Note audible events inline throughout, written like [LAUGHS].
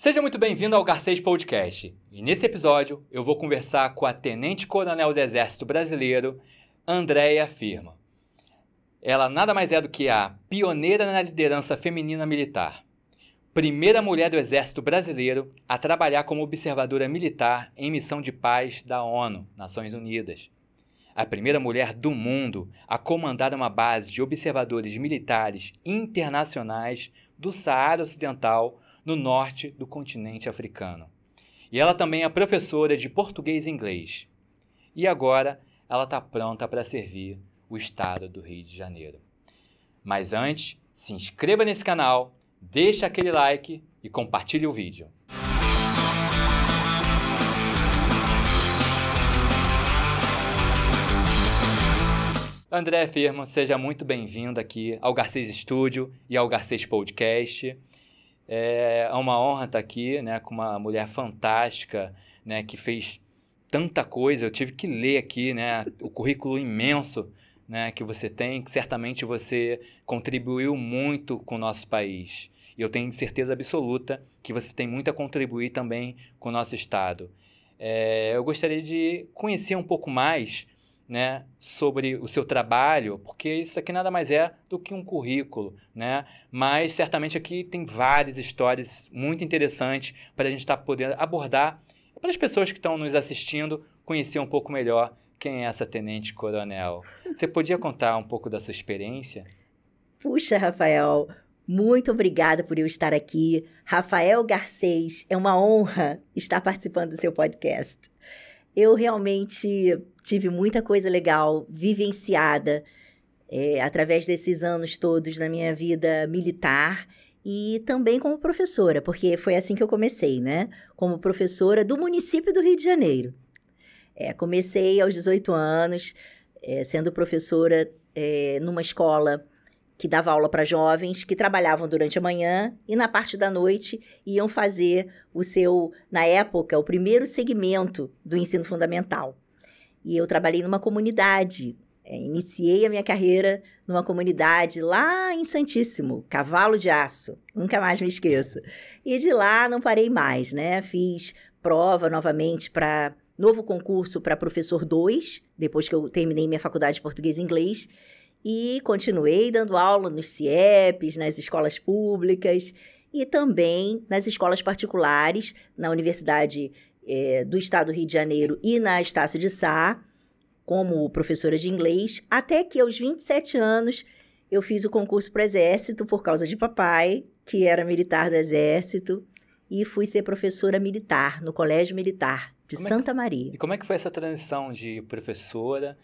Seja muito bem-vindo ao Garcês Podcast. E nesse episódio eu vou conversar com a Tenente Coronel do Exército Brasileiro, Andréia Firma. Ela nada mais é do que a pioneira na liderança feminina militar. Primeira mulher do Exército Brasileiro a trabalhar como observadora militar em missão de paz da ONU, Nações Unidas. A primeira mulher do mundo a comandar uma base de observadores militares internacionais do Saara Ocidental, no norte do continente africano. E ela também é professora de português e inglês. E agora ela está pronta para servir o estado do Rio de Janeiro. Mas antes, se inscreva nesse canal, deixe aquele like e compartilhe o vídeo. André Firmo, seja muito bem-vindo aqui ao Garcês Studio e ao Garcês Podcast. É uma honra estar aqui né, com uma mulher fantástica né, que fez tanta coisa. Eu tive que ler aqui né, o currículo imenso né, que você tem, certamente você contribuiu muito com o nosso país. E eu tenho certeza absoluta que você tem muito a contribuir também com o nosso Estado. É, eu gostaria de conhecer um pouco mais né, sobre o seu trabalho, porque isso aqui nada mais é do que um currículo, né? Mas certamente aqui tem várias histórias muito interessantes para a gente estar tá podendo abordar para as pessoas que estão nos assistindo conhecer um pouco melhor quem é essa tenente coronel? Você podia contar um pouco da sua experiência? Puxa, Rafael, muito obrigada por eu estar aqui. Rafael Garcês, é uma honra estar participando do seu podcast. Eu realmente tive muita coisa legal vivenciada é, através desses anos todos na minha vida militar e também como professora, porque foi assim que eu comecei, né? Como professora do município do Rio de Janeiro. É, comecei aos 18 anos, é, sendo professora é, numa escola que dava aula para jovens que trabalhavam durante a manhã e na parte da noite iam fazer o seu, na época, o primeiro segmento do ensino fundamental. E eu trabalhei numa comunidade. É, iniciei a minha carreira numa comunidade lá em Santíssimo, Cavalo de Aço, nunca mais me esqueço. E de lá não parei mais, né? Fiz prova novamente para novo concurso para professor 2, depois que eu terminei minha faculdade de português e inglês, e continuei dando aula nos CIEPs, nas escolas públicas e também nas escolas particulares, na Universidade é, do Estado do Rio de Janeiro e na Estácio de Sá, como professora de inglês, até que aos 27 anos eu fiz o concurso para o Exército por causa de papai, que era militar do Exército, e fui ser professora militar no Colégio Militar de como Santa é que, Maria. E como é que foi essa transição de professora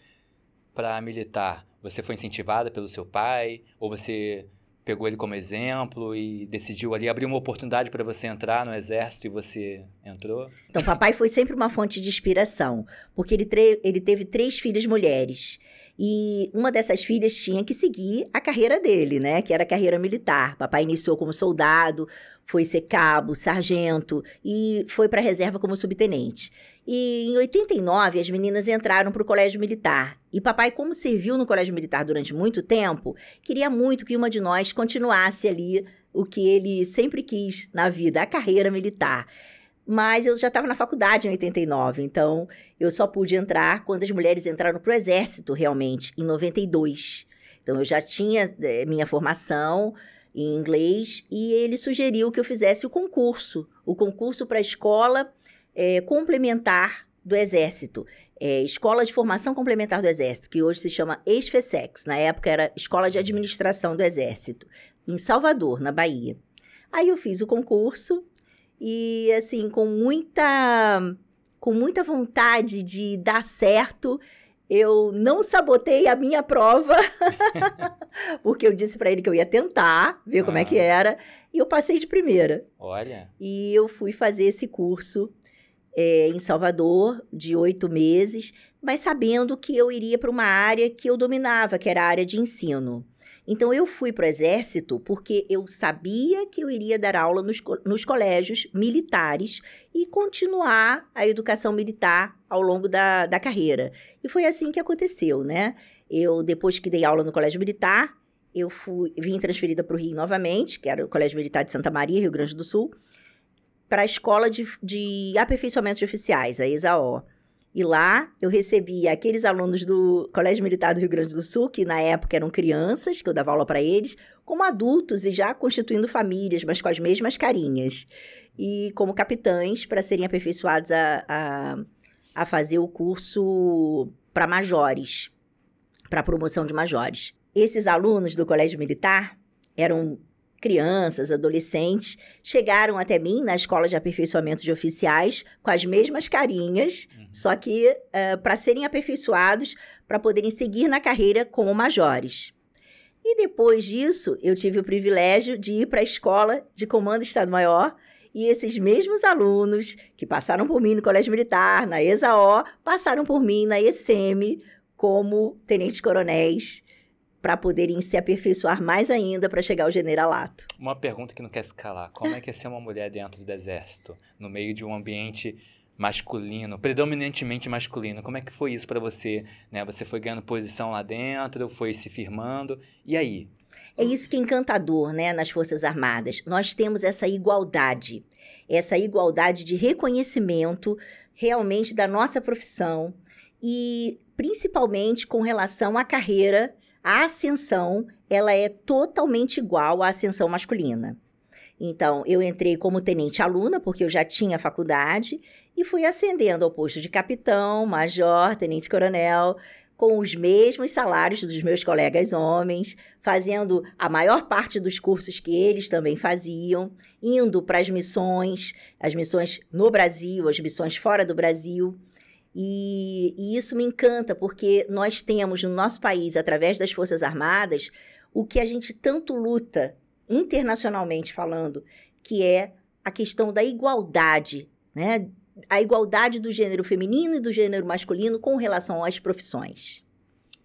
para militar? Você foi incentivada pelo seu pai ou você pegou ele como exemplo e decidiu ali abrir uma oportunidade para você entrar no exército e você entrou? Então, papai foi sempre uma fonte de inspiração, porque ele, ele teve três filhas mulheres. E uma dessas filhas tinha que seguir a carreira dele, né? Que era a carreira militar. Papai iniciou como soldado, foi ser cabo, sargento e foi para a reserva como subtenente. E em 89 as meninas entraram para o colégio militar. E papai, como serviu no colégio militar durante muito tempo, queria muito que uma de nós continuasse ali o que ele sempre quis na vida, a carreira militar. Mas eu já estava na faculdade em 89, então eu só pude entrar quando as mulheres entraram para o exército, realmente, em 92. Então eu já tinha é, minha formação em inglês e ele sugeriu que eu fizesse o concurso, o concurso para a escola é, complementar do Exército. É, Escola de Formação Complementar do Exército, que hoje se chama ESFESEX, na época era Escola de Administração do Exército, em Salvador, na Bahia. Aí eu fiz o concurso e assim, com muita com muita vontade de dar certo, eu não sabotei a minha prova, [LAUGHS] porque eu disse para ele que eu ia tentar, ver como é que era, e eu passei de primeira. Olha. E eu fui fazer esse curso é, em Salvador, de oito meses, mas sabendo que eu iria para uma área que eu dominava, que era a área de ensino. Então, eu fui para o Exército porque eu sabia que eu iria dar aula nos, nos colégios militares e continuar a educação militar ao longo da, da carreira. E foi assim que aconteceu, né? Eu, depois que dei aula no Colégio Militar, eu fui, vim transferida para o Rio novamente, que era o Colégio Militar de Santa Maria, Rio Grande do Sul. para a Escola de, de Aperfeiçoamento de Oficiais, a ESAO. E lá eu recebia aqueles alunos do Colégio Militar do Rio Grande do Sul, que na época eram crianças, que eu dava aula para eles, como adultos e já constituindo famílias, mas com as mesmas carinhas. E como capitães para serem aperfeiçoados a, a, a fazer o curso para majores, para promoção de majores. Esses alunos do Colégio Militar eram crianças, adolescentes, chegaram até mim na escola de aperfeiçoamento de oficiais com as mesmas carinhas, uhum. só que uh, eh, para serem aperfeiçoados, para poderem seguir na carreira como majores. E depois disso, eu tive o privilégio de ir para a escola de comando Estado-Maior e esses mesmos alunos que passaram por mim no Colégio Militar, na ESAO, passaram por mim na ESEM como tenentes-coronéis para poderem se aperfeiçoar mais ainda para chegar ao generalato. Uma pergunta que não quer se calar: como é que é ser uma mulher dentro do exército, no meio de um ambiente masculino, predominantemente masculino? Como é que foi isso para você? Né? Você foi ganhando posição lá dentro, foi se firmando, e aí? É isso que é encantador, né, nas Forças Armadas. Nós temos essa igualdade, essa igualdade de reconhecimento realmente da nossa profissão e principalmente com relação à carreira a ascensão, ela é totalmente igual à ascensão masculina. Então, eu entrei como tenente aluna, porque eu já tinha faculdade, e fui ascendendo ao posto de capitão, major, tenente-coronel, com os mesmos salários dos meus colegas homens, fazendo a maior parte dos cursos que eles também faziam, indo para as missões, as missões no Brasil, as missões fora do Brasil. E, e, isso me encanta, porque nós temos no nosso país, através das Forças Armadas, o que a gente tanto luta, internacionalmente falando, que é a questão da igualdade, né? A igualdade do gênero feminino e do gênero masculino com relação às profissões.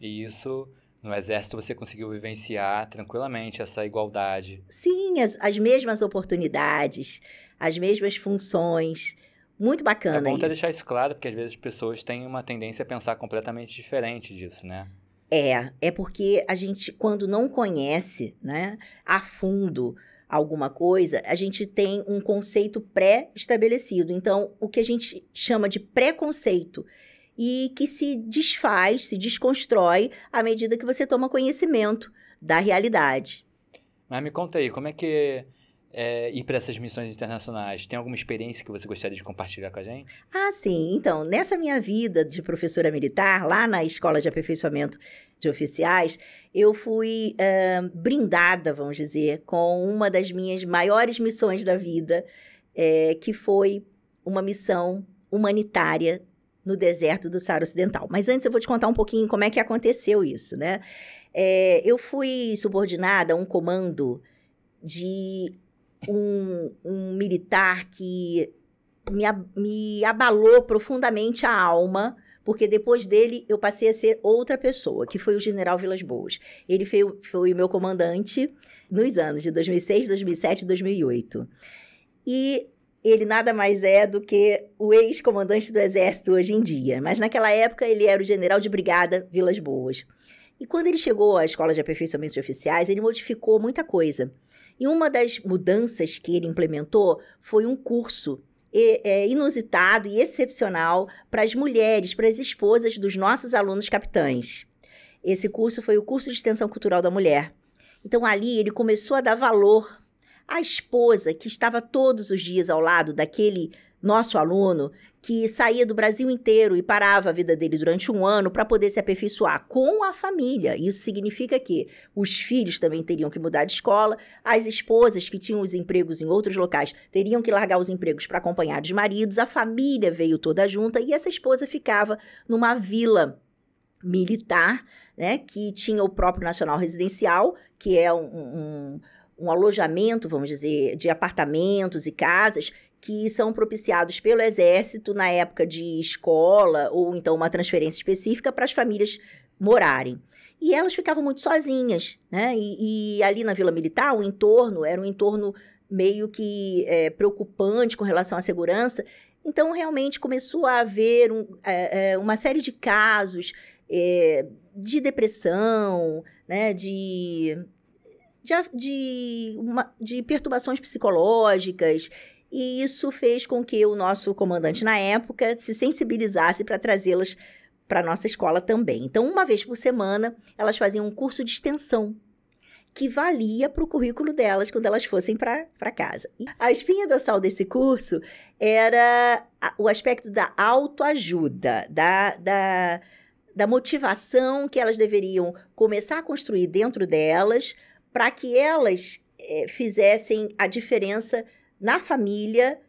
E isso no Exército você conseguiu vivenciar tranquilamente essa igualdade? Sim, as, as mesmas oportunidades, as mesmas funções. Muito bacana É bom isso. deixar isso claro, porque às vezes as pessoas têm uma tendência a pensar completamente diferente disso, né? É, é porque a gente, quando não conhece, né, a fundo alguma coisa, a gente tem um conceito pré-estabelecido. Então, o que a gente chama de preconceito e que se desfaz, se desconstrói à medida que você toma conhecimento da realidade. Mas me conta aí, como é que é, ir para essas missões internacionais? Tem alguma experiência que você gostaria de compartilhar com a gente? Ah, sim. Então, nessa minha vida de professora militar, lá na Escola de Aperfeiçoamento de Oficiais, eu fui uh, brindada, vamos dizer, com uma das minhas maiores missões da vida, é, que foi uma missão humanitária no deserto do Saara Ocidental. Mas antes eu vou te contar um pouquinho como é que aconteceu isso, né? É, eu fui subordinada a um comando de um, um militar que me, me abalou profundamente a alma, porque depois dele eu passei a ser outra pessoa, que foi o general Vilas Boas. Ele foi, foi o meu comandante nos anos de 2006, 2007 e 2008. E ele nada mais é do que o ex-comandante do Exército hoje em dia. Mas naquela época ele era o general de brigada Vilas Boas. E quando ele chegou à Escola de Aperfeiçoamento de Oficiais, ele modificou muita coisa. E uma das mudanças que ele implementou foi um curso é, inusitado e excepcional para as mulheres, para as esposas dos nossos alunos capitães. Esse curso foi o curso de extensão cultural da mulher. Então ali ele começou a dar valor à esposa que estava todos os dias ao lado daquele nosso aluno que saía do Brasil inteiro e parava a vida dele durante um ano para poder se aperfeiçoar com a família. Isso significa que os filhos também teriam que mudar de escola, as esposas que tinham os empregos em outros locais teriam que largar os empregos para acompanhar os maridos, a família veio toda junta e essa esposa ficava numa vila militar, né, que tinha o próprio Nacional Residencial, que é um, um um alojamento, vamos dizer, de apartamentos e casas que são propiciados pelo Exército na época de escola ou então uma transferência específica para as famílias morarem. E elas ficavam muito sozinhas, né? E, e, ali na Vila Militar, o entorno era um entorno meio que é, preocupante com relação à segurança. Então, realmente começou a haver um, é, é, uma série de casos é, de depressão, né? De de, de, uma, de perturbações psicológicas. E isso fez com que o nosso comandante na época se sensibilizasse para trazê-las para nossa escola também. Então, uma vez por semana, elas faziam um curso de extensão que valia para o currículo delas quando elas fossem para casa. A espinha dorsal desse curso era o aspecto da autoajuda, da, da, da motivação que elas deveriam começar a construir dentro delas para que elas é, fizessem a diferença na família,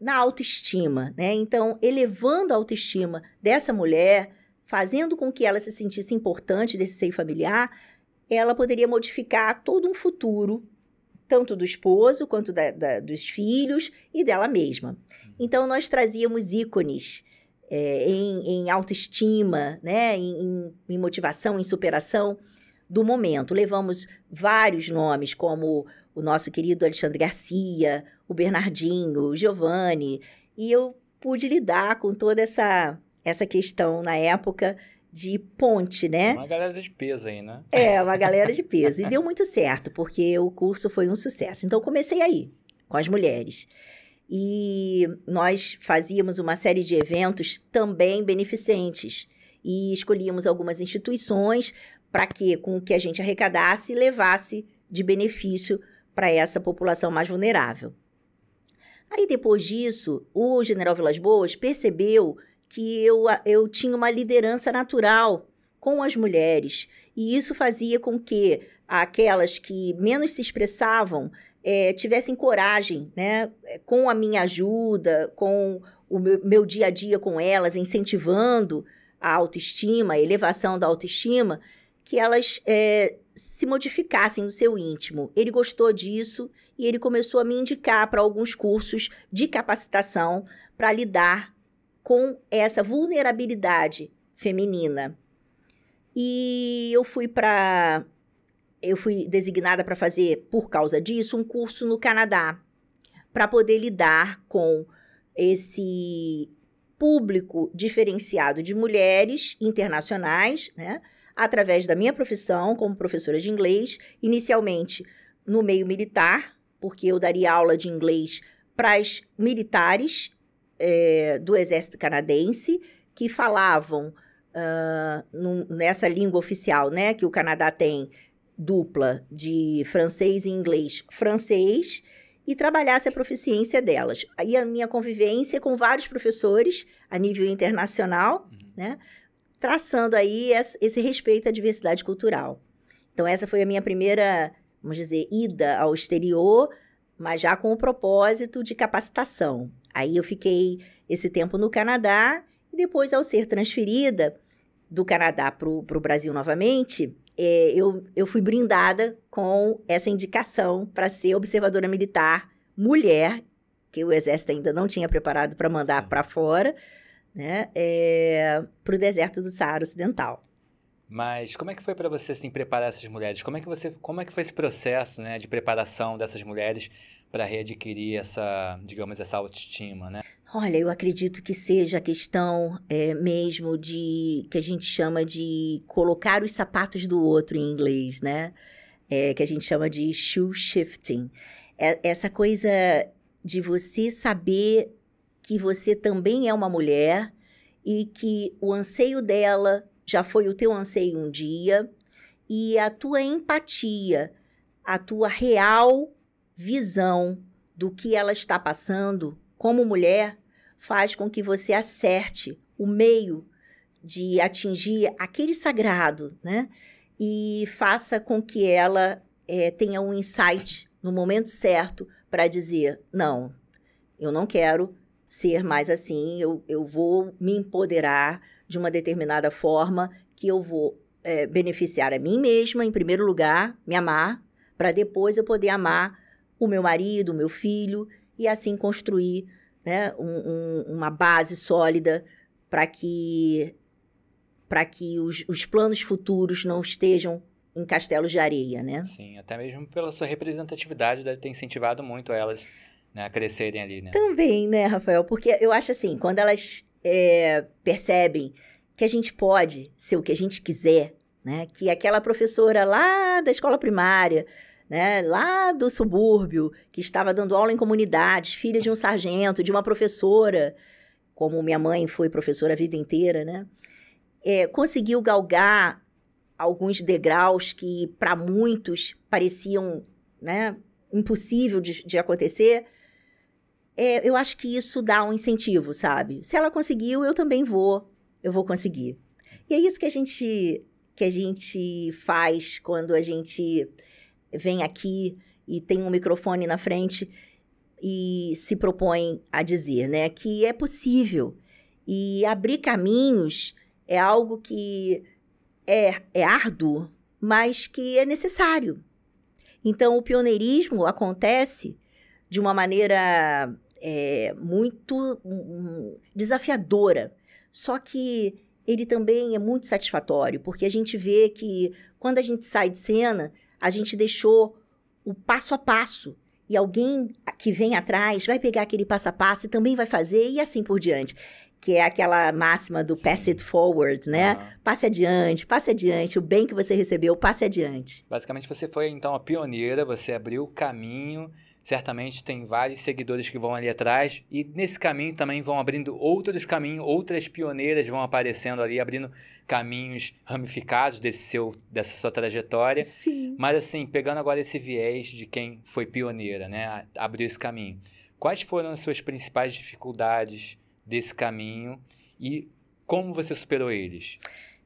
na autoestima, né? Então, elevando a autoestima dessa mulher, fazendo com que ela se sentisse importante desse seio familiar, ela poderia modificar todo um futuro, tanto do esposo quanto da, da, dos filhos e dela mesma. Então, nós trazíamos ícones é, em, em, autoestima, né? Em, em, em motivação, em superação do momento. Levamos vários nomes, como o nosso querido Alexandre Garcia, o Bernardinho, o Giovanni, e eu pude lidar com toda essa, essa questão na época de ponte, né? Uma galera de peso aí, né? É, uma galera de peso. E deu muito certo, porque o curso foi um sucesso. Então, comecei aí, com as mulheres. E nós fazíamos uma série de eventos também beneficentes. E escolhíamos algumas instituições para que, com o que a gente arrecadasse, levasse de benefício para essa população mais vulnerável. Aí depois disso, o general Vilas Boas percebeu que eu, eu tinha uma liderança natural com as mulheres, e isso fazia com que aquelas que menos se expressavam é, tivessem coragem, né, com a minha ajuda, com o meu, meu dia a dia com elas, incentivando a autoestima, a elevação da autoestima, que elas é, se modificassem no seu íntimo. Ele gostou disso e ele começou a me indicar para alguns cursos de capacitação para lidar com essa vulnerabilidade feminina. E eu fui para eu fui designada para fazer por causa disso um curso no Canadá para poder lidar com esse público diferenciado de mulheres internacionais, né? Através da minha profissão como professora de inglês, inicialmente no meio militar, porque eu daria aula de inglês para as militares é, do Exército Canadense que falavam uh, num, nessa língua oficial, né, que o Canadá tem dupla de francês e inglês, francês e trabalhasse a proficiência delas. Aí a minha convivência com vários professores a nível internacional, uhum. né? Traçando aí esse respeito à diversidade cultural. Então, essa foi a minha primeira, vamos dizer, ida ao exterior, mas já com o propósito de capacitação. Aí eu fiquei esse tempo no Canadá e depois, ao ser transferida do Canadá para o Brasil novamente, é, eu, eu fui brindada com essa indicação para ser observadora militar mulher, que o Exército ainda não tinha preparado para mandar para fora, né, é, para o deserto do Saara Ocidental. Mas como é que foi para você assim preparar essas mulheres? Como é que você, como é que foi esse processo, né, de preparação dessas mulheres para readquirir essa, digamos, essa autoestima, né? Olha, eu acredito que seja a questão é, mesmo de que a gente chama de colocar os sapatos do outro em inglês, né? É, que a gente chama de shoe shifting. É, essa coisa de você saber que você também é uma mulher e que o anseio dela já foi o teu anseio um dia e a tua empatia, a tua real visão do que ela está passando como mulher faz com que você acerte o meio de atingir aquele sagrado, né? E faça com que ela é, tenha um insight no momento certo para dizer: não, eu não quero ser mais assim, eu, eu vou me empoderar de uma determinada forma que eu vou é, beneficiar a mim mesma, em primeiro lugar, me amar, para depois eu poder amar o meu marido, o meu filho, e assim construir né, um, um, uma base sólida para que, para que os, os planos futuros não estejam em castelos de areia, né? Sim, até mesmo pela sua representatividade deve ter incentivado muito elas né, crescerem ali, né? Também, né, Rafael? Porque eu acho assim, quando elas é, percebem que a gente pode ser o que a gente quiser, né? Que aquela professora lá da escola primária né, lá do subúrbio, que estava dando aula em comunidades, filha de um sargento, de uma professora, como minha mãe foi professora a vida inteira, né? É, conseguiu galgar alguns degraus que para muitos pareciam, né, impossível de, de acontecer. É, eu acho que isso dá um incentivo, sabe? Se ela conseguiu, eu também vou, eu vou conseguir. E é isso que a gente que a gente faz quando a gente vem aqui e tem um microfone na frente e se propõe a dizer, né, que é possível. E abrir caminhos é algo que é, é árduo, mas que é necessário. Então, o pioneirismo acontece de uma maneira é, muito um, desafiadora. Só que ele também é muito satisfatório, porque a gente vê que quando a gente sai de cena, a gente deixou o passo a passo. E alguém que vem atrás vai pegar aquele passo a passo e também vai fazer, e assim por diante. Que é aquela máxima do pass it forward, né? Uhum. Passe adiante, passe adiante. O bem que você recebeu, passe adiante. Basicamente, você foi então a pioneira, você abriu o caminho certamente tem vários seguidores que vão ali atrás e nesse caminho também vão abrindo outros caminhos, outras pioneiras vão aparecendo ali, abrindo caminhos ramificados desse seu, dessa sua trajetória. Sim. Mas assim, pegando agora esse viés de quem foi pioneira, né, abriu esse caminho. Quais foram as suas principais dificuldades desse caminho e como você superou eles?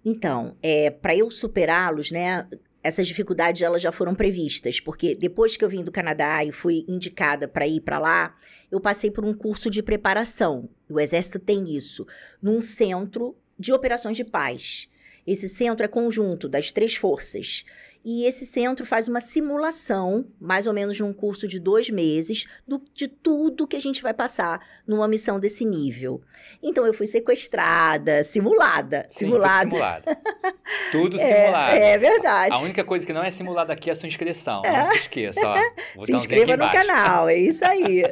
Então, é, para eu superá-los, né, essas dificuldades elas já foram previstas, porque depois que eu vim do Canadá e fui indicada para ir para lá, eu passei por um curso de preparação. O Exército tem isso, num centro de operações de paz. Esse centro é conjunto das três forças. E esse centro faz uma simulação, mais ou menos num curso de dois meses, do, de tudo que a gente vai passar numa missão desse nível. Então eu fui sequestrada, simulada. Sim, simulada. [LAUGHS] Tudo simulado. tudo simulado. É, é, verdade. A única coisa que não é simulada aqui é a sua inscrição. É. Não se esqueça, ó. [LAUGHS] Se inscreva no canal, é isso aí.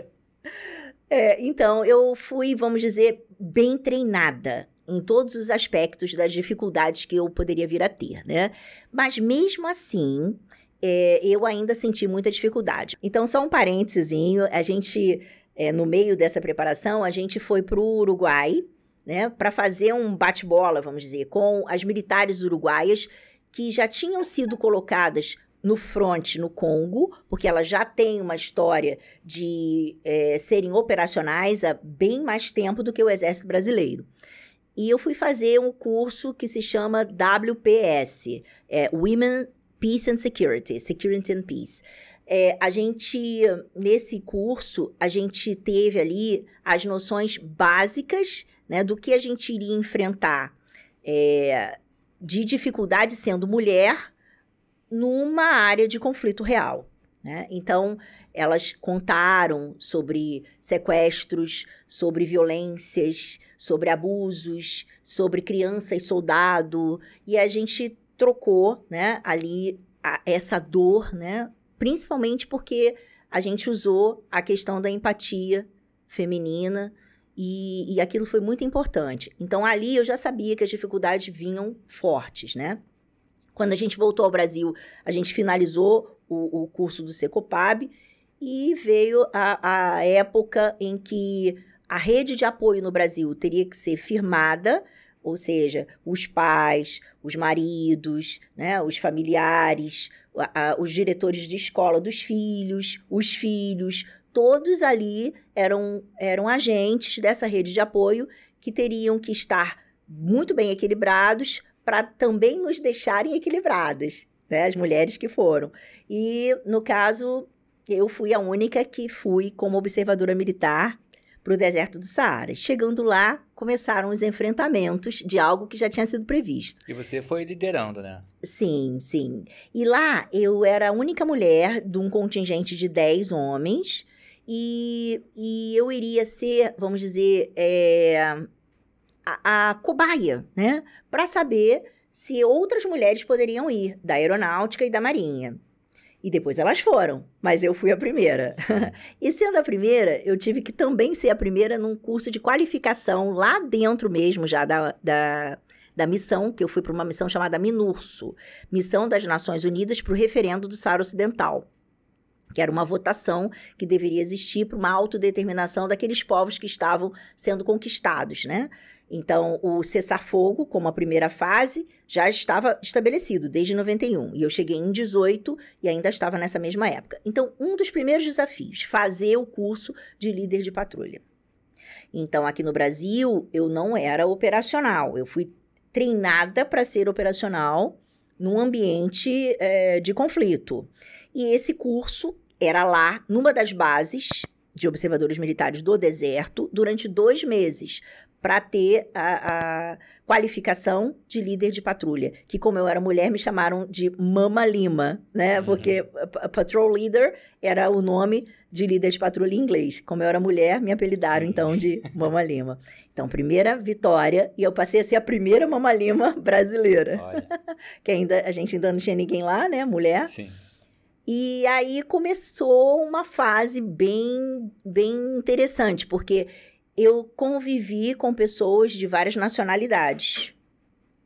[LAUGHS] é, então, eu fui, vamos dizer, bem treinada em todos os aspectos das dificuldades que eu poderia vir a ter, né? Mas mesmo assim, é, eu ainda senti muita dificuldade. Então, só um parênteses, a gente, é, no meio dessa preparação, a gente foi para o Uruguai, né, para fazer um bate-bola, vamos dizer, com as militares uruguaias que já tinham sido colocadas no front no Congo, porque elas já têm uma história de é, serem operacionais há bem mais tempo do que o Exército Brasileiro. E eu fui fazer um curso que se chama WPS, é Women Peace and Security, Security and Peace. É, a gente, nesse curso, a gente teve ali as noções básicas né, do que a gente iria enfrentar é, de dificuldade sendo mulher numa área de conflito real. Né? Então, elas contaram sobre sequestros, sobre violências, sobre abusos, sobre criança e soldado, e a gente trocou né, ali a, essa dor, né, principalmente porque a gente usou a questão da empatia feminina e, e aquilo foi muito importante. Então, ali eu já sabia que as dificuldades vinham fortes, né? Quando a gente voltou ao Brasil, a gente finalizou o, o curso do Secopab e veio a, a época em que a rede de apoio no Brasil teria que ser firmada, ou seja, os pais, os maridos, né, os familiares, a, a, os diretores de escola dos filhos, os filhos, todos ali eram, eram agentes dessa rede de apoio que teriam que estar muito bem equilibrados para também nos deixarem equilibradas, né? As mulheres que foram. E, no caso, eu fui a única que fui como observadora militar para o deserto do Saara. Chegando lá, começaram os enfrentamentos de algo que já tinha sido previsto. E você foi liderando, né? Sim, sim. E lá eu era a única mulher de um contingente de 10 homens. E, e eu iria ser, vamos dizer, é, a, a cobaia, né? Para saber se outras mulheres poderiam ir, da aeronáutica e da marinha. E depois elas foram, mas eu fui a primeira. [LAUGHS] e sendo a primeira, eu tive que também ser a primeira num curso de qualificação lá dentro mesmo já da, da, da missão, que eu fui para uma missão chamada MINURSO, Missão das Nações Unidas para o Referendo do Saara Ocidental. Que era uma votação que deveria existir para uma autodeterminação daqueles povos que estavam sendo conquistados, né? Então, o cessar-fogo, como a primeira fase, já estava estabelecido desde 91. E eu cheguei em 18 e ainda estava nessa mesma época. Então, um dos primeiros desafios, fazer o curso de líder de patrulha. Então, aqui no Brasil, eu não era operacional. Eu fui treinada para ser operacional num ambiente é, de conflito. E esse curso era lá, numa das bases de observadores militares do deserto, durante dois meses, para ter a, a, qualificação de líder de patrulha, que como eu era mulher me chamaram de Mama Lima, né? Uhum. Porque Patrol Leader era o nome de líder de patrulha em inglês. Como eu era mulher, me apelidaram Sim. então de Mama Lima. Então, primeira vitória e eu passei a ser a primeira Mama Lima [LAUGHS] brasileira. [LAUGHS] que ainda a gente ainda não tinha ninguém lá, né, mulher. Sim. E aí começou uma fase bem, bem interessante, porque eu convivi com pessoas de várias nacionalidades.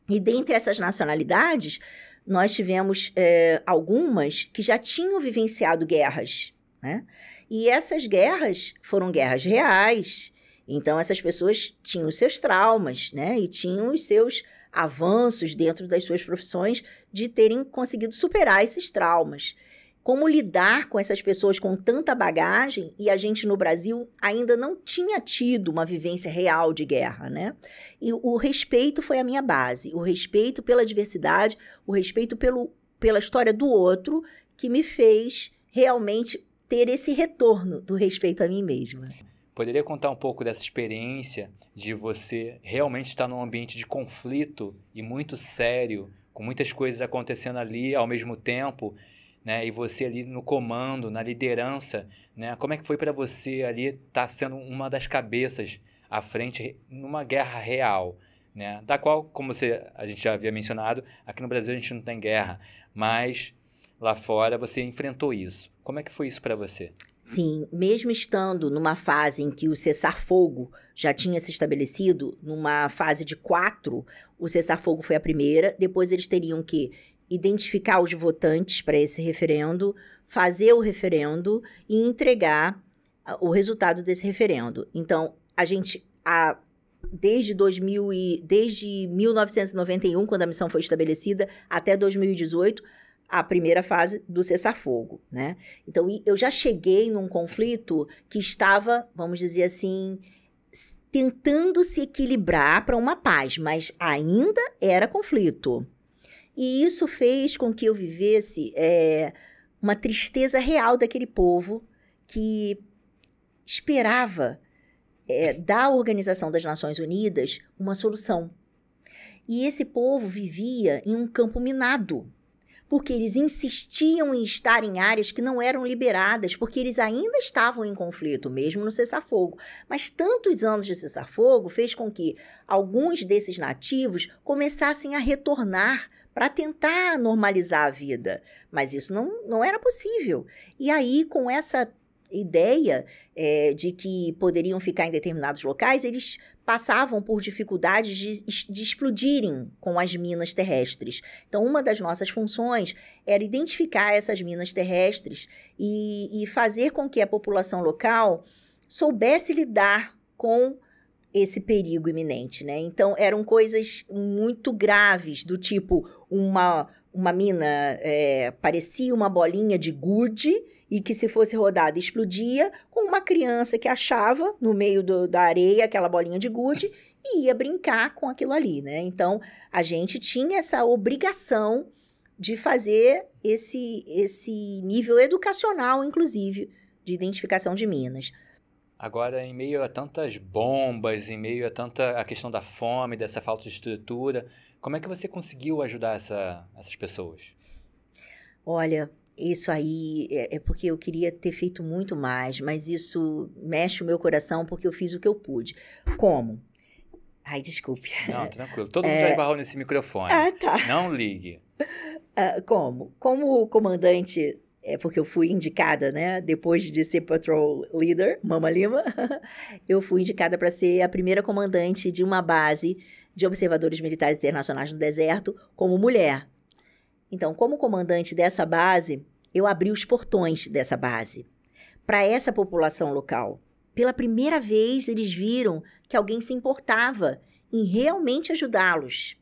E dentre essas nacionalidades, nós tivemos é, algumas que já tinham vivenciado guerras, né? E essas guerras foram guerras reais. Então, essas pessoas tinham os seus traumas, né? E tinham os seus avanços dentro das suas profissões de terem conseguido superar esses traumas como lidar com essas pessoas com tanta bagagem e a gente no Brasil ainda não tinha tido uma vivência real de guerra, né? E o respeito foi a minha base, o respeito pela diversidade, o respeito pelo, pela história do outro que me fez realmente ter esse retorno do respeito a mim mesma. Poderia contar um pouco dessa experiência de você realmente estar num ambiente de conflito e muito sério, com muitas coisas acontecendo ali ao mesmo tempo, né? E você ali no comando, na liderança, né? Como é que foi para você ali estar tá sendo uma das cabeças à frente numa guerra real, né? Da qual, como você, a gente já havia mencionado, aqui no Brasil a gente não tem guerra, mas lá fora você enfrentou isso. Como é que foi isso para você? Sim, mesmo estando numa fase em que o cessar-fogo já tinha se estabelecido, numa fase de quatro, o cessar-fogo foi a primeira, depois eles teriam que identificar os votantes para esse referendo, fazer o referendo e entregar o resultado desse referendo. Então, a gente a, desde 2000 e, desde 1991, quando a missão foi estabelecida, até 2018, a primeira fase do cessar-fogo, né? Então, eu já cheguei num conflito que estava, vamos dizer assim, tentando se equilibrar para uma paz, mas ainda era conflito. E isso fez com que eu vivesse é, uma tristeza real daquele povo que esperava é, da Organização das Nações Unidas uma solução. E esse povo vivia em um campo minado porque eles insistiam em estar em áreas que não eram liberadas, porque eles ainda estavam em conflito, mesmo no cessar-fogo. Mas tantos anos de cessar-fogo fez com que alguns desses nativos começassem a retornar para tentar normalizar a vida. Mas isso não, não era possível. E aí, com essa ideia é, de que poderiam ficar em determinados locais, eles passavam por dificuldades de, de, explodirem com as minas terrestres. Então, uma das nossas funções era identificar essas minas terrestres e, e fazer com que a população local soubesse lidar com esse perigo iminente, né? Então, eram coisas muito graves, do tipo uma uma mina é, parecia uma bolinha de gude e que se fosse rodada explodia, com uma criança que achava no meio do, da areia aquela bolinha de gude e ia brincar com aquilo ali, né? Então a gente tinha essa obrigação de fazer esse, esse nível educacional, inclusive, de identificação de minas. Agora, em meio a tantas bombas, em meio a tanta a questão da fome, dessa falta de estrutura, como é que você conseguiu ajudar essa, essas pessoas? Olha, isso aí é, é, porque eu queria ter feito muito mais, mas isso mexe o meu coração porque eu fiz o que eu pude. Como? Ai, desculpe. Não, [LAUGHS] tranquilo. Todo mundo é... já esbarrou nesse microfone. Ah, tá. Não ligue. Uh, como? Como comandante, é porque eu fui indicada, né? Depois de ser patrol leader, Mama Lima, [LAUGHS] eu fui indicada para ser a primeira comandante de uma base de observadores militares internacionais no deserto como mulher. Então, como comandante dessa base, eu abri os portões dessa base para essa população local. Pela primeira vez, eles viram que alguém se importava em realmente ajudá-los.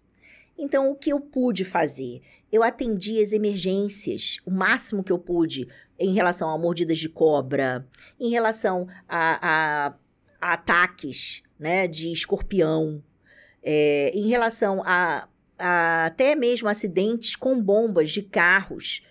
Então, o que eu pude fazer? Eu atendi as emergências, o máximo que eu pude, em relação a mordidas de cobra, em relação a, a, a ataques né, de escorpião, é, em relação a, a até mesmo acidentes com bombas de carros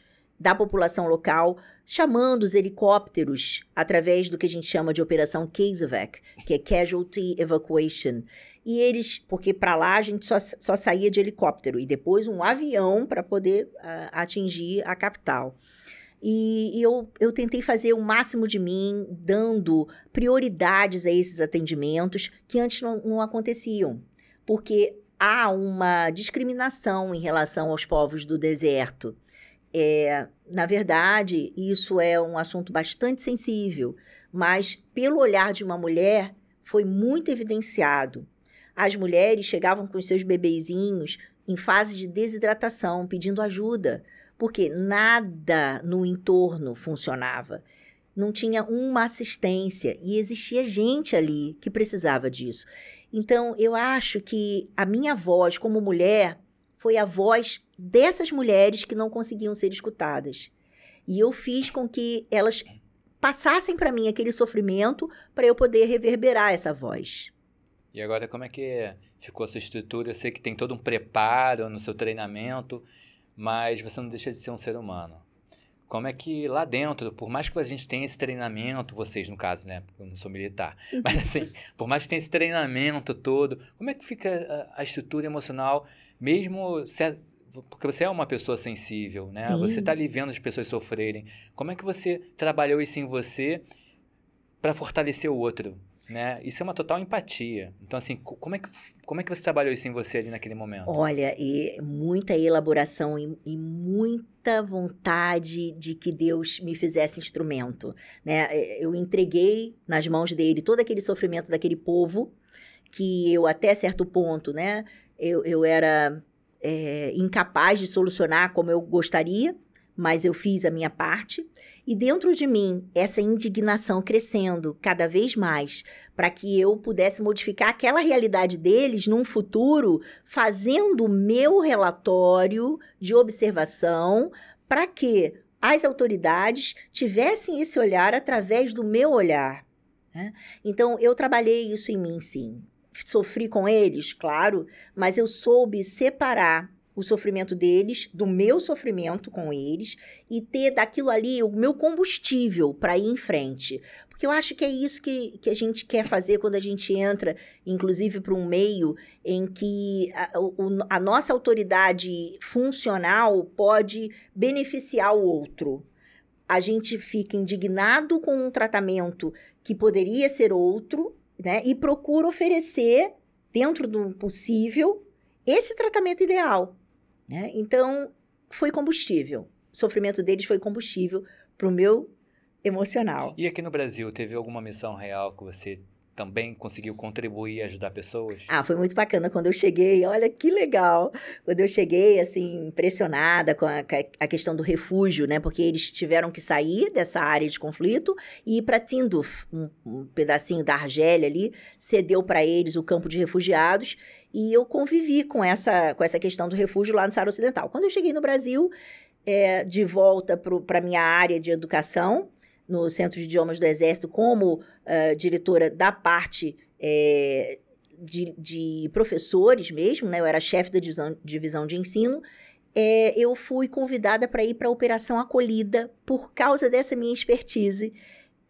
da população local, chamando os helicópteros através do que a gente chama de Operação CASEVAC, que é Casualty Evacuation. E eles, porque para lá a gente só, só saía de helicóptero e depois um avião para poder uh, atingir a capital. E, e, eu, eu tentei fazer o máximo de mim, dando prioridades a esses atendimentos que antes não, não aconteciam. Porque há uma discriminação em relação aos povos do deserto. É, na verdade, isso é um assunto bastante sensível, mas pelo olhar de uma mulher foi muito evidenciado. As mulheres chegavam com seus bebezinhos em fase de desidratação, pedindo ajuda, porque nada no entorno funcionava. Não tinha uma assistência e existia gente ali que precisava disso. Então, eu acho que a minha voz como mulher foi a voz dessas mulheres que não conseguiam ser escutadas. E eu fiz com que elas passassem para mim aquele sofrimento para eu poder reverberar essa voz. E agora, como é que ficou a sua estrutura? Eu sei que tem todo um preparo no seu treinamento, mas você não deixa de ser um ser humano. Como é que lá dentro, por mais que a gente tenha esse treinamento, vocês no caso, né? Porque eu não sou militar, [LAUGHS] mas assim, por mais que tenha esse treinamento todo, como é que fica a, a estrutura emocional mesmo se, porque você é uma pessoa sensível, né? Sim. Você está ali vendo as pessoas sofrerem. Como é que você trabalhou isso em você para fortalecer o outro, né? Isso é uma total empatia. Então, assim, como é que, como é que você trabalhou isso em você ali naquele momento? Olha, e muita elaboração e, e muita vontade de que Deus me fizesse instrumento, né? Eu entreguei nas mãos dele todo aquele sofrimento daquele povo que eu até certo ponto, né? Eu, eu era é, incapaz de solucionar como eu gostaria, mas eu fiz a minha parte. E dentro de mim, essa indignação crescendo cada vez mais, para que eu pudesse modificar aquela realidade deles num futuro, fazendo o meu relatório de observação, para que as autoridades tivessem esse olhar através do meu olhar. Né? Então, eu trabalhei isso em mim, sim sofri com eles, claro, mas eu soube separar o sofrimento deles do meu sofrimento com eles e ter daquilo ali o meu combustível para ir em frente. Porque eu acho que é isso que, que a gente quer fazer quando a gente entra, inclusive, para um meio em que a, a nossa autoridade funcional pode beneficiar o outro a gente fica indignado com um tratamento que poderia ser outro né? E procura oferecer, dentro do possível, esse tratamento ideal. Né? Então, foi combustível. O sofrimento deles foi combustível para o meu emocional. E aqui no Brasil, teve alguma missão real que você também conseguiu contribuir e ajudar pessoas? Ah, foi muito bacana quando eu cheguei. Olha que legal. Quando eu cheguei, assim, impressionada com a, a questão do refúgio, né? Porque eles tiveram que sair dessa área de conflito e ir para Tinduf, um, um, pedacinho da Argélia ali, cedeu para eles o campo de refugiados. E eu convivi com essa, com essa questão do refúgio lá no Saara Ocidental. Quando eu cheguei no Brasil, é, de volta para minha área de educação, no Centro de Idiomas do Exército como uh, diretora da parte é, de, de, professores mesmo, né? Eu era chefe da divisão, divisão de ensino. É, eu fui convidada para ir para a Operação Acolhida por causa dessa minha expertise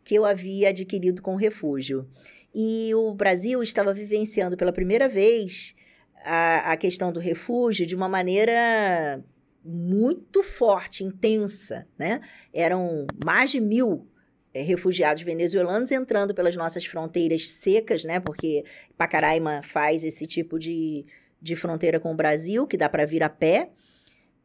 que eu havia adquirido com o refúgio. E o Brasil estava vivenciando pela primeira vez a, a questão do refúgio de uma maneira muito forte, intensa, né? Eram mais de mil é, refugiados venezuelanos entrando pelas nossas fronteiras secas, né? Porque Pacaraima faz esse tipo de, de fronteira com o Brasil, que dá para vir a pé.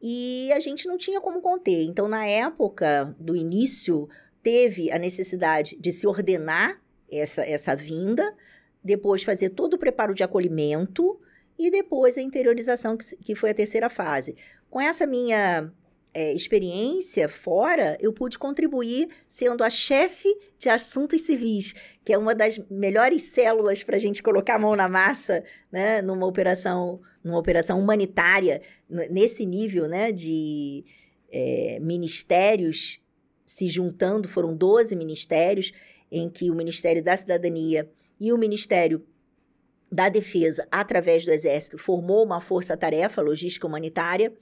E a gente não tinha como conter. Então, na época do início, teve a necessidade de se ordenar essa, essa vinda, depois fazer todo o preparo de acolhimento e depois a interiorização, que, que foi a terceira fase. Com essa minha é, experiência fora, eu pude contribuir sendo a chefe de assuntos civis, que é uma das melhores células para a gente colocar a mão na massa, né, numa operação, numa operação humanitária, nesse nível, né, de é, ministérios se juntando, foram 12 ministérios, em que o Ministério da Cidadania e o Ministério da Defesa, através do Exército, formou uma força-tarefa logística humanitária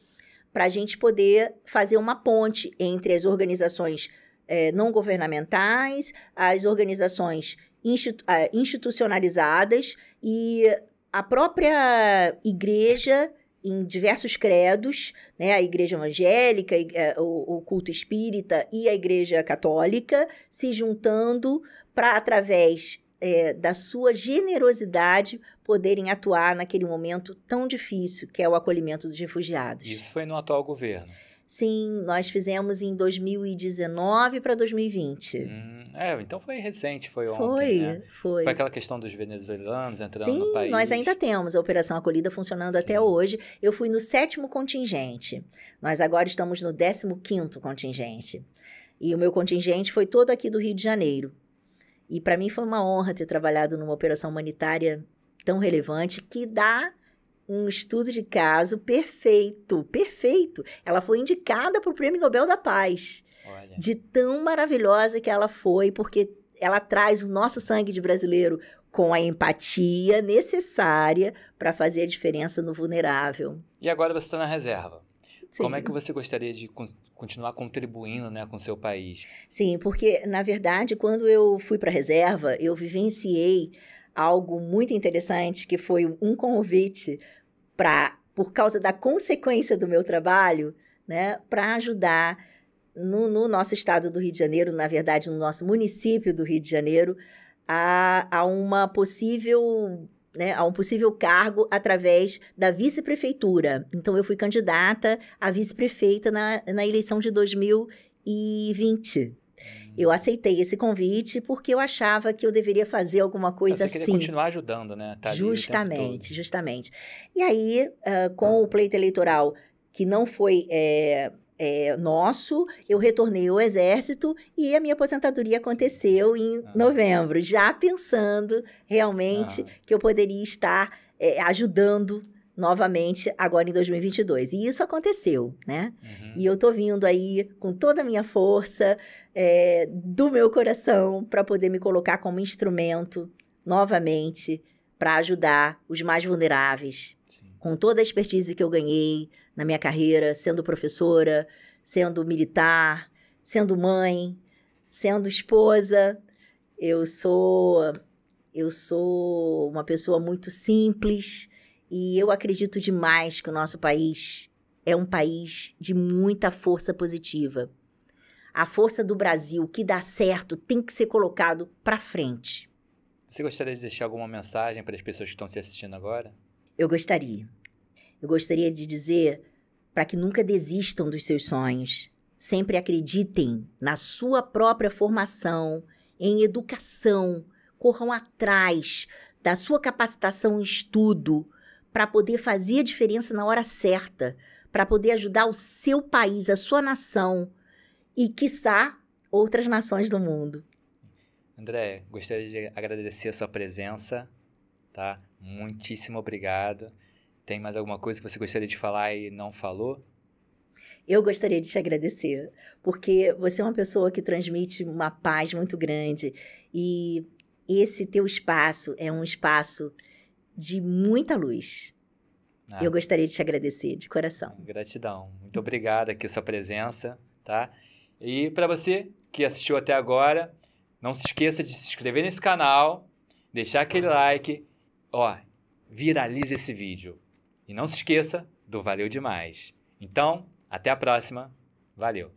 para a gente poder fazer uma ponte entre as organizações é, não governamentais, as organizações institu uh, institucionalizadas e a própria igreja em diversos credos, né, a igreja evangélica, é, o, o culto espírita e a igreja católica se juntando para, através é, da sua generosidade, poderem atuar naquele momento tão difícil que é o acolhimento dos refugiados. Isso foi no atual governo. Sim, nós fizemos em 2019 para 2020. Hum, é, então foi recente, foi ontem. Foi, né? foi. Foi aquela questão dos venezuelanos entrando Sim, no país. nós ainda temos a Operação Acolhida funcionando Sim. até hoje. Eu fui no sétimo contingente. Nós agora estamos no 15 quinto contingente. E o meu contingente foi todo aqui do Rio de Janeiro. E para mim foi uma honra ter trabalhado numa operação humanitária tão relevante que dá um estudo de caso perfeito, perfeito. Ela foi indicada para o Prêmio Nobel da Paz. Olha. De tão maravilhosa que ela foi, porque ela traz o nosso sangue de brasileiro com a empatia necessária para fazer a diferença no vulnerável. E agora você está na reserva. Sim. Como é que você gostaria de con- continuar contribuindo né, com o seu país? Sim, porque, na verdade, quando eu fui para a reserva, eu vivenciei algo muito interessante, que foi um convite para, por causa da consequência do meu trabalho, né, para ajudar no, no nosso estado do Rio de Janeiro, na verdade, no nosso município do Rio de Janeiro, a, a uma possível né, a um possível cargo através da vice-prefeitura. Então, eu fui candidata a vice-prefeita na, na eleição de 2020. Eu aceitei esse convite porque eu achava que eu deveria fazer alguma coisa você queria assim. continuar ajudando, né? Tá Justamente, justamente. E aí, ah, com o pleito eleitoral que não foi é, é, nosso, eu retornei ao Exército e a minha aposentadoria aconteceu em Ah. novembro, já pensando realmente Ah. que eu poderia estar é, ajudando novamente agora em 2022. E isso aconteceu, né? Uhum. E eu tô vindo aí com toda a minha força é, do meu coração para poder me colocar como instrumento novamente para ajudar os mais vulneráveis, Sim. com toda a expertise que eu ganhei na minha carreira, sendo professora, sendo militar, sendo mãe, sendo esposa. Eu sou eu sou uma pessoa muito simples e eu acredito demais que o nosso país é um país de muita força positiva. A força do Brasil que dá certo tem que ser colocado para frente. Você gostaria de deixar alguma mensagem para as pessoas que estão te assistindo agora? Eu gostaria. Eu gostaria de dizer para que nunca desistam dos seus sonhos. Sempre acreditem na sua própria formação, em educação, corram atrás da sua capacitação em estudo para poder fazer a diferença na hora certa, para poder ajudar o seu país, a sua nação e, quiçá, outras nações do mundo. André, gostaria de agradecer a sua presença, tá? Muitíssimo obrigado. Tem mais alguma coisa que você gostaria de falar e não falou? Eu gostaria de te agradecer, porque você é uma pessoa que transmite uma paz muito grande e esse teu espaço é um espaço de muita luz. Ah, Eu gostaria de te agradecer de coração. Gratidão. Muito obrigado aqui sua presença, tá? E para você que assistiu até agora, não se esqueça de se inscrever nesse canal, deixar aquele like, ó, viralize esse vídeo. E não se esqueça do valeu demais. Então, até a próxima. Valeu.